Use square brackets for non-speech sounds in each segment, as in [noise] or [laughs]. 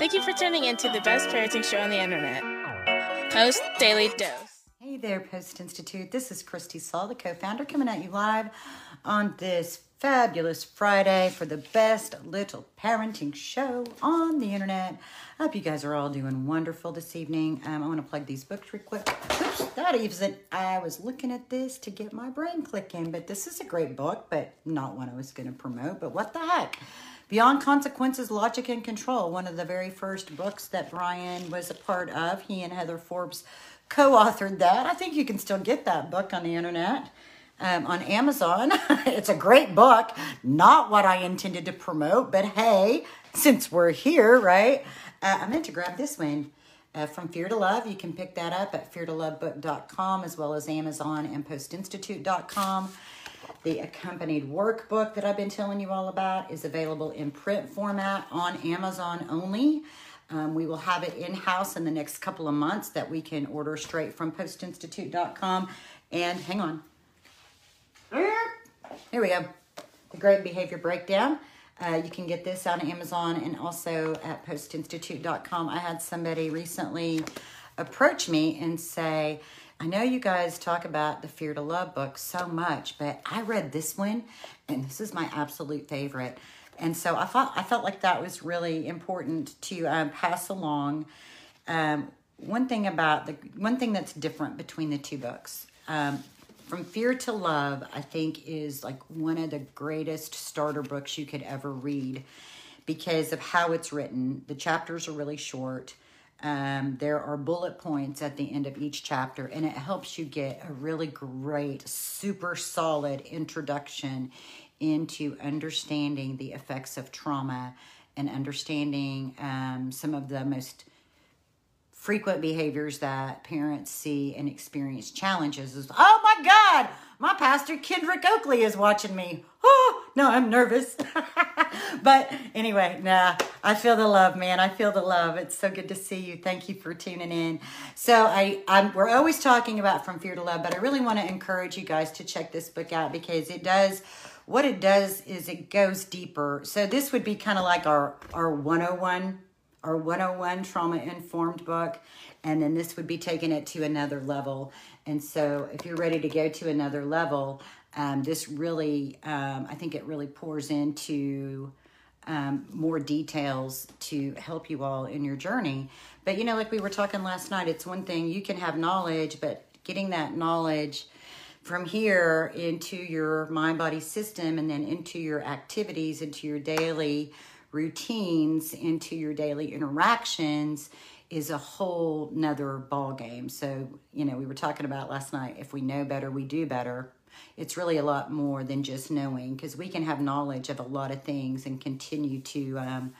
Thank you for tuning in to the best parenting show on the internet, Post Daily Dose. Hey there, Post Institute. This is Christy Saul, the co founder, coming at you live on this fabulous Friday for the best little parenting show on the internet. I hope you guys are all doing wonderful this evening. Um, I want to plug these books real quick. Oops, that even I was looking at this to get my brain clicking, but this is a great book, but not one I was going to promote. But what the heck? Beyond Consequences, Logic and Control, one of the very first books that Bryan was a part of. He and Heather Forbes co authored that. I think you can still get that book on the internet. Um, on Amazon. [laughs] it's a great book, not what I intended to promote, but hey, since we're here, right? Uh, I meant to grab this one uh, from Fear to Love. You can pick that up at feartolovebook.com as well as Amazon and postinstitute.com. The accompanied workbook that I've been telling you all about is available in print format on Amazon only. Um, we will have it in house in the next couple of months that we can order straight from postinstitute.com. And hang on. Here we go. The Great Behavior Breakdown. Uh, you can get this on Amazon and also at postinstitute.com. I had somebody recently approach me and say, I know you guys talk about the Fear to Love book so much, but I read this one and this is my absolute favorite. And so I thought I felt like that was really important to um, pass along. Um, one thing about the one thing that's different between the two books. Um, from Fear to Love, I think is like one of the greatest starter books you could ever read because of how it's written. The chapters are really short. Um, there are bullet points at the end of each chapter, and it helps you get a really great, super solid introduction into understanding the effects of trauma and understanding um, some of the most frequent behaviors that parents see and experience challenges is oh my god my pastor kendrick oakley is watching me no i'm nervous. [laughs] But anyway nah i feel the love man. I feel the love. It's so good to see you. Thank you for tuning in. So i I'm, we're always talking about from fear to love but i really want to encourage you guys to check this book out because it does what it does is it goes deeper. So this would be kind of like our our 101 our 101 trauma informed book and then this would be taking it to another level and so if you're ready to go to another level um, this really um, i think it really pours into um, more details to help you all in your journey. But you know like we were talking last night it's one thing you can have knowledge but getting that knowledge from here into your mind body system and then into your activities into your daily routines into your daily interactions is a whole nother ball game. So, you know, we were talking about last night if we know better, we do better. It's really a lot more than just knowing because we can have knowledge of a lot of things and continue to um,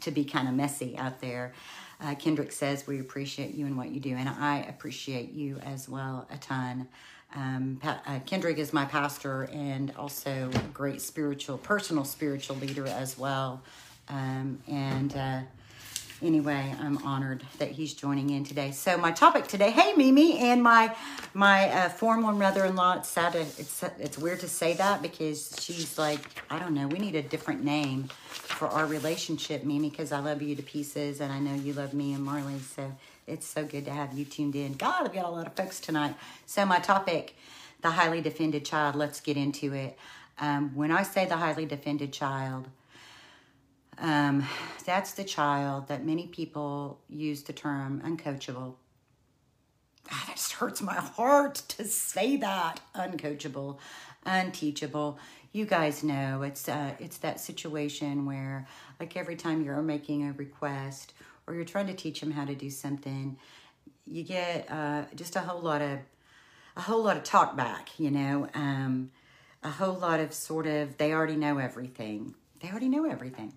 to be kind of messy out there. Uh, Kendrick says we appreciate you and what you do, and I appreciate you as well a ton. Um, uh, Kendrick is my pastor and also a great spiritual, personal spiritual leader as well. Um, and uh, anyway, I'm honored that he's joining in today. So my topic today, hey Mimi, and my my uh, former mother-in-law. It's sad. To, it's it's weird to say that because she's like, I don't know. We need a different name for our relationship, Mimi, because I love you to pieces, and I know you love me and Marley. So it's so good to have you tuned in. God, I've got a lot of folks tonight. So my topic, the highly defended child. Let's get into it. Um, when I say the highly defended child um, that's the child that many people use the term uncoachable. It just hurts my heart to say that. Uncoachable, unteachable. You guys know it's uh, it's that situation where, like, every time you're making a request or you're trying to teach them how to do something, you get uh, just a whole lot of a whole lot of talk back. You know, um, a whole lot of sort of they already know everything. They already know everything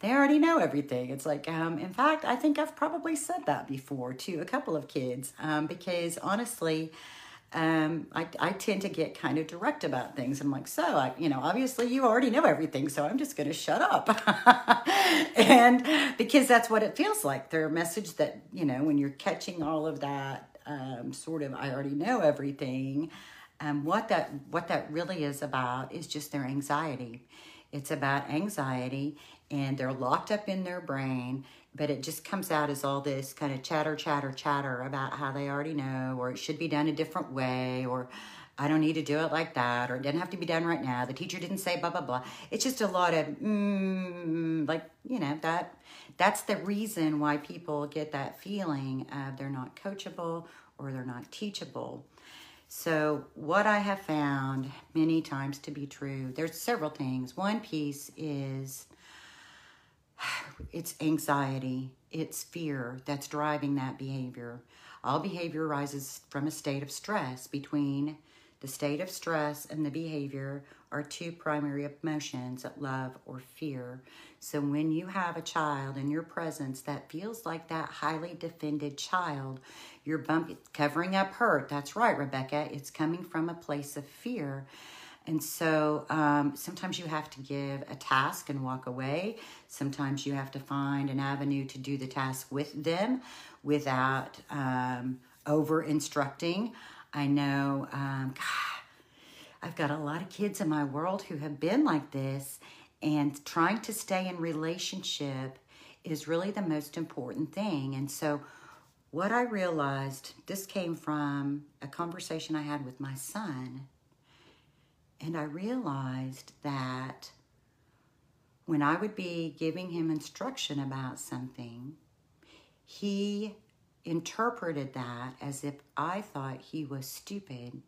they already know everything. It's like, um, in fact, I think I've probably said that before to a couple of kids um, because honestly, um, I, I tend to get kind of direct about things. I'm like, so, I, you know, obviously you already know everything, so I'm just going to shut up. [laughs] and because that's what it feels like. They're message that, you know, when you're catching all of that um, sort of, I already know everything. Um, what that what that really is about is just their anxiety. It's about anxiety and they're locked up in their brain but it just comes out as all this kind of chatter chatter chatter about how they already know or it should be done a different way or I don't need to do it like that, or it doesn't have to be done right now. The teacher didn't say blah blah blah. It's just a lot of mm, like you know that. That's the reason why people get that feeling of they're not coachable or they're not teachable. So what I have found many times to be true, there's several things. One piece is it's anxiety, it's fear that's driving that behavior. All behavior arises from a state of stress between the state of stress and the behavior are two primary emotions love or fear. So when you have a child in your presence that feels like that highly defended child, you're covering up hurt. That's right, Rebecca. It's coming from a place of fear. And so um, sometimes you have to give a task and walk away. Sometimes you have to find an avenue to do the task with them without um, over instructing. I know, um, God, I've got a lot of kids in my world who have been like this, and trying to stay in relationship is really the most important thing. And so, what I realized this came from a conversation I had with my son, and I realized that when I would be giving him instruction about something, he interpreted that as if I thought he was stupid,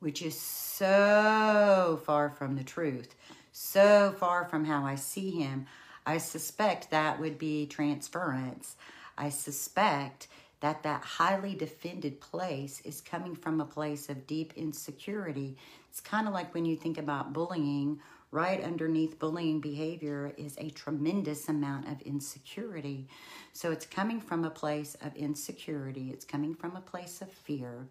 which is so far from the truth, so far from how I see him. I suspect that would be transference. I suspect that that highly defended place is coming from a place of deep insecurity. It's kind of like when you think about bullying right underneath bullying behavior is a tremendous amount of insecurity. So it's coming from a place of insecurity, it's coming from a place of fear.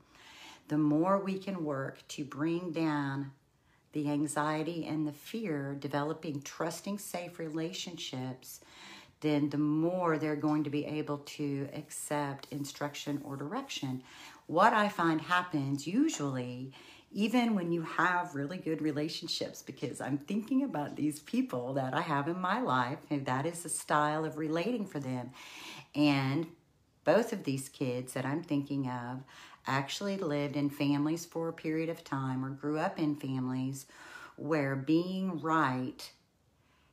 The more we can work to bring down the anxiety and the fear, developing trusting, safe relationships, then the more they're going to be able to accept instruction or direction. What I find happens usually even when you have really good relationships, because I'm thinking about these people that I have in my life, and that is the style of relating for them. And both of these kids that I'm thinking of actually lived in families for a period of time or grew up in families where being right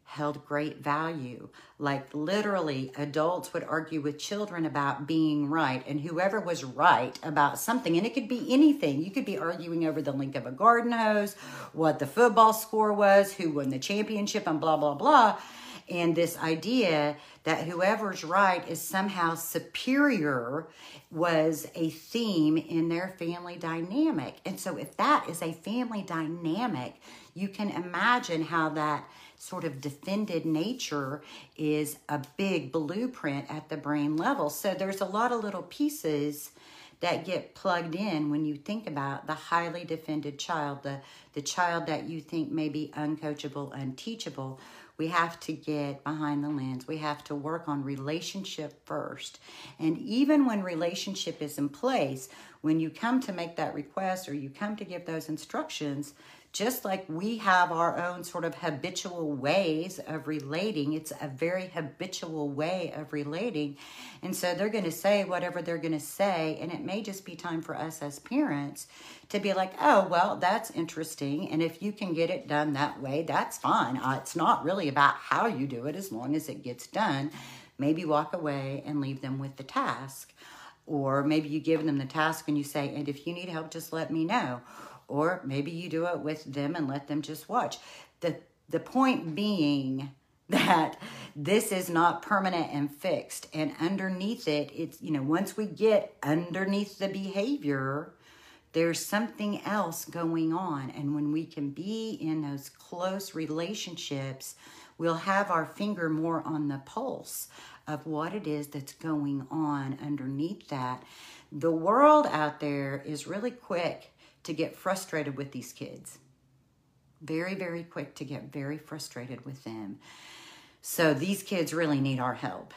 held great value. Like literally, adults would argue with children about being right, and whoever was right about something, and it could be anything. You could be arguing over the length of a garden hose, what the football score was, who won the championship, and blah, blah, blah. And this idea that whoever's right is somehow superior was a theme in their family dynamic. And so, if that is a family dynamic, you can imagine how that sort of defended nature is a big blueprint at the brain level. So there's a lot of little pieces that get plugged in when you think about the highly defended child, the, the child that you think may be uncoachable, unteachable. We have to get behind the lens. We have to work on relationship first. And even when relationship is in place, when you come to make that request or you come to give those instructions, just like we have our own sort of habitual ways of relating, it's a very habitual way of relating. And so they're going to say whatever they're going to say. And it may just be time for us as parents to be like, oh, well, that's interesting. And if you can get it done that way, that's fine. Uh, it's not really about how you do it as long as it gets done. Maybe walk away and leave them with the task. Or maybe you give them the task and you say, and if you need help, just let me know or maybe you do it with them and let them just watch. The the point being [laughs] that this is not permanent and fixed. And underneath it it's you know once we get underneath the behavior there's something else going on. And when we can be in those close relationships we'll have our finger more on the pulse of what it is that's going on underneath that. The world out there is really quick to get frustrated with these kids. Very, very quick to get very frustrated with them. So these kids really need our help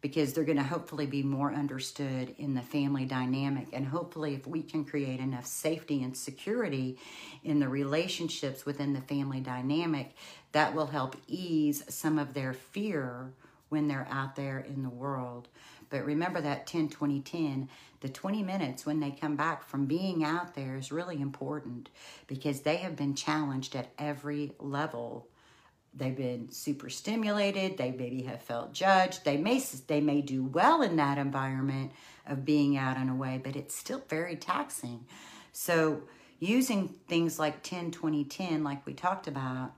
because they're going to hopefully be more understood in the family dynamic. And hopefully, if we can create enough safety and security in the relationships within the family dynamic, that will help ease some of their fear when they're out there in the world. But remember that 10 20 10, the 20 minutes when they come back from being out there is really important because they have been challenged at every level. They've been super stimulated. They maybe have felt judged. They may they may do well in that environment of being out and away but it's still very taxing. So using things like 10 20 10 like we talked about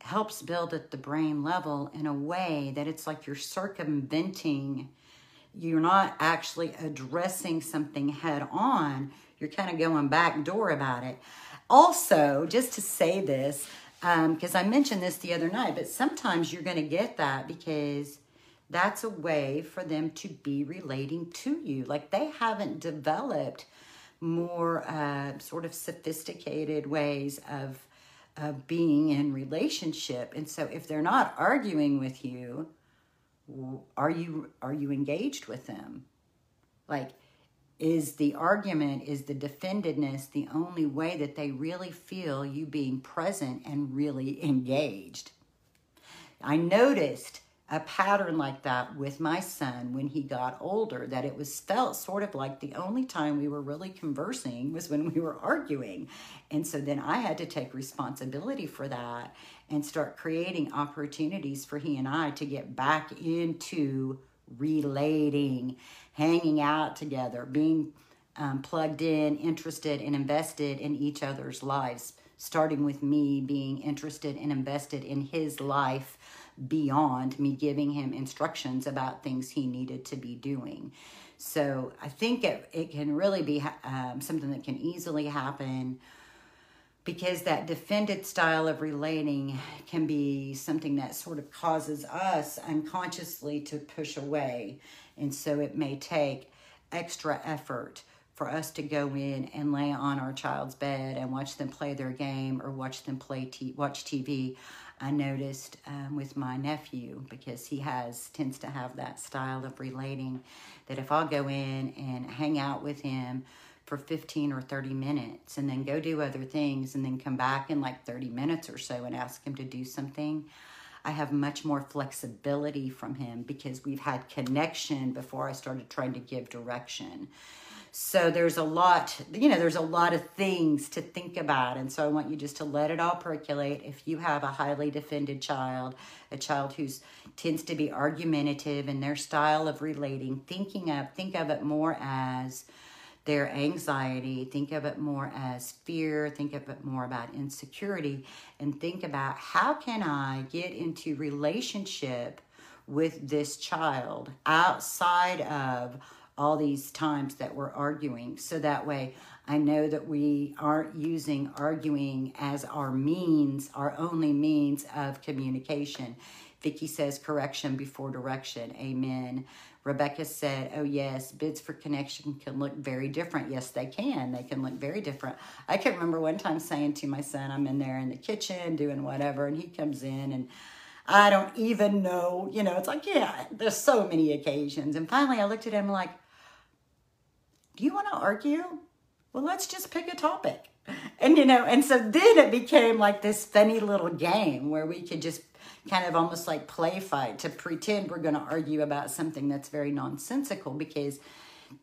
helps build at the brain level in a way that it's like you're circumventing you're not actually addressing something head on you're kind of going back door about it also just to say this because um, I mentioned this the other night, but sometimes you're going to get that because that's a way for them to be relating to you. Like they haven't developed more uh, sort of sophisticated ways of of being in relationship, and so if they're not arguing with you, are you are you engaged with them? Like is the argument, is the defendedness the only way that they really feel you being present and really engaged? I noticed a pattern like that with my son when he got older that it was felt sort of like the only time we were really conversing was when we were arguing. And so then i had to take responsibility for that and start creating opportunities for he and i to get back into relating hanging out together, being um, plugged in, interested, and invested in each other's lives, starting with me being interested and invested in his life beyond me giving him instructions about things he needed to be doing. So I think it, it can really be um, something that can easily happen because that defended style of relating can be something that sort of causes us unconsciously to push away and so it may take extra effort for us to go in and lay on our child's bed and watch them play their game or watch them play t- watch TV. I noticed um, with my nephew because he has tends to have that style of relating that if I'll go in and hang out with him for 15 or 30 minutes and then go do other things and then come back in like 30 minutes or so and ask him to do something, I have much more flexibility from him because we've had connection before I started trying to give direction. So there's a lot, you know, there's a lot of things to think about. And so I want you just to let it all percolate. If you have a highly defended child, a child who's tends to be argumentative in their style of relating, thinking of think of it more as their anxiety, think of it more as fear, think of it more about insecurity, and think about how can I get into relationship with this child outside of all these times that we're arguing. So that way I know that we aren't using arguing as our means, our only means of communication. Vicki says correction before direction. Amen. Rebecca said, Oh, yes, bids for connection can look very different. Yes, they can. They can look very different. I can remember one time saying to my son, I'm in there in the kitchen doing whatever, and he comes in and I don't even know, you know, it's like, yeah, there's so many occasions. And finally I looked at him like, Do you want to argue? Well, let's just pick a topic. And, you know, and so then it became like this funny little game where we could just kind of almost like play fight to pretend we're going to argue about something that's very nonsensical because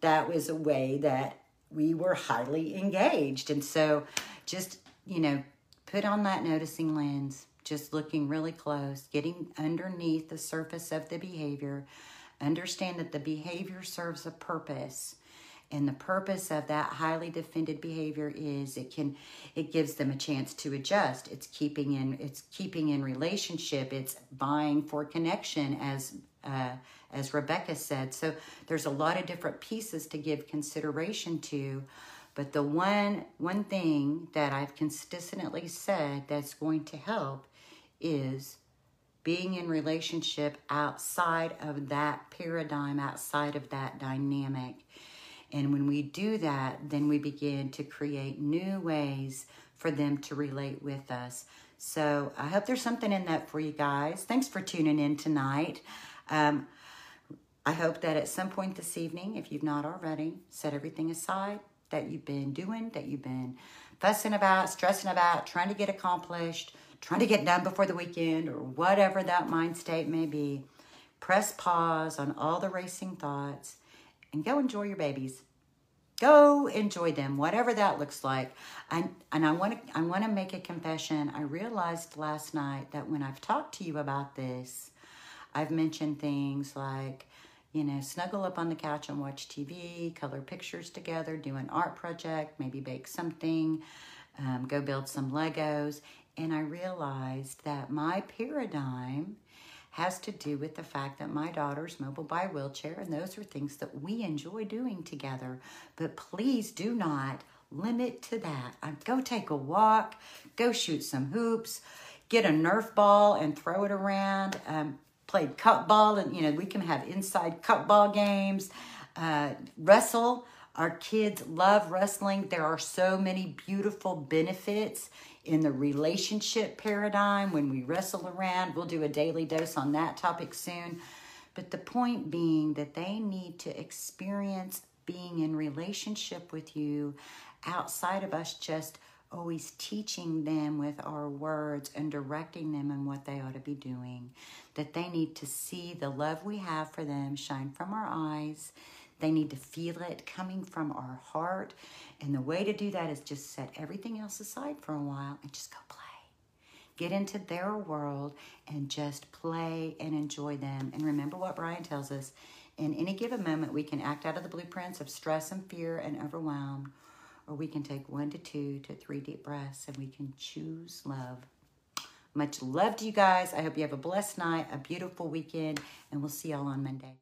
that was a way that we were highly engaged. And so just, you know, put on that noticing lens, just looking really close, getting underneath the surface of the behavior, understand that the behavior serves a purpose and the purpose of that highly defended behavior is it can it gives them a chance to adjust. It's keeping in it's keeping in relationship. It's buying for connection as uh, as rebecca said. So there's a lot of different pieces to give consideration to. But the one one thing that i've consistently said that's going to help is being in relationship outside of that paradigm outside of that dynamic and when we do that, then we begin to create new ways for them to relate with us. So I hope there's something in that for you guys. Thanks for tuning in tonight. Um, I hope that at some point this evening, if you've not already, set everything aside that you've been doing, that you've been fussing about, stressing about, trying to get accomplished, trying to get done before the weekend, or whatever that mind state may be. Press pause on all the racing thoughts and go enjoy your babies. Go enjoy them, whatever that looks like. And, and I want to I want to make a confession. I realized last night that when I've talked to you about this, I've mentioned things like, you know, snuggle up on the couch and watch TV, color pictures together, do an art project, maybe bake something, um, go build some Legos. And I realized that my paradigm has to do with the fact that my daughter's mobile by wheelchair, and those are things that we enjoy doing together. But please do not limit to that. Go take a walk, go shoot some hoops, get a Nerf ball and throw it around. Um, played cup ball, and you know we can have inside cup ball games. Uh, wrestle. Our kids love wrestling. There are so many beautiful benefits in the relationship paradigm when we wrestle around. We'll do a daily dose on that topic soon. But the point being that they need to experience being in relationship with you outside of us just always teaching them with our words and directing them in what they ought to be doing. That they need to see the love we have for them shine from our eyes they need to feel it coming from our heart. And the way to do that is just set everything else aside for a while and just go play. Get into their world and just play and enjoy them. And remember what Bryan tells us in any given moment, we can act out of the blueprints of stress and fear and overwhelm, or we can take one to two to three deep breaths and we can choose love. Much love to you guys. I hope you have a blessed night, a beautiful weekend, and we'll see y'all on Monday.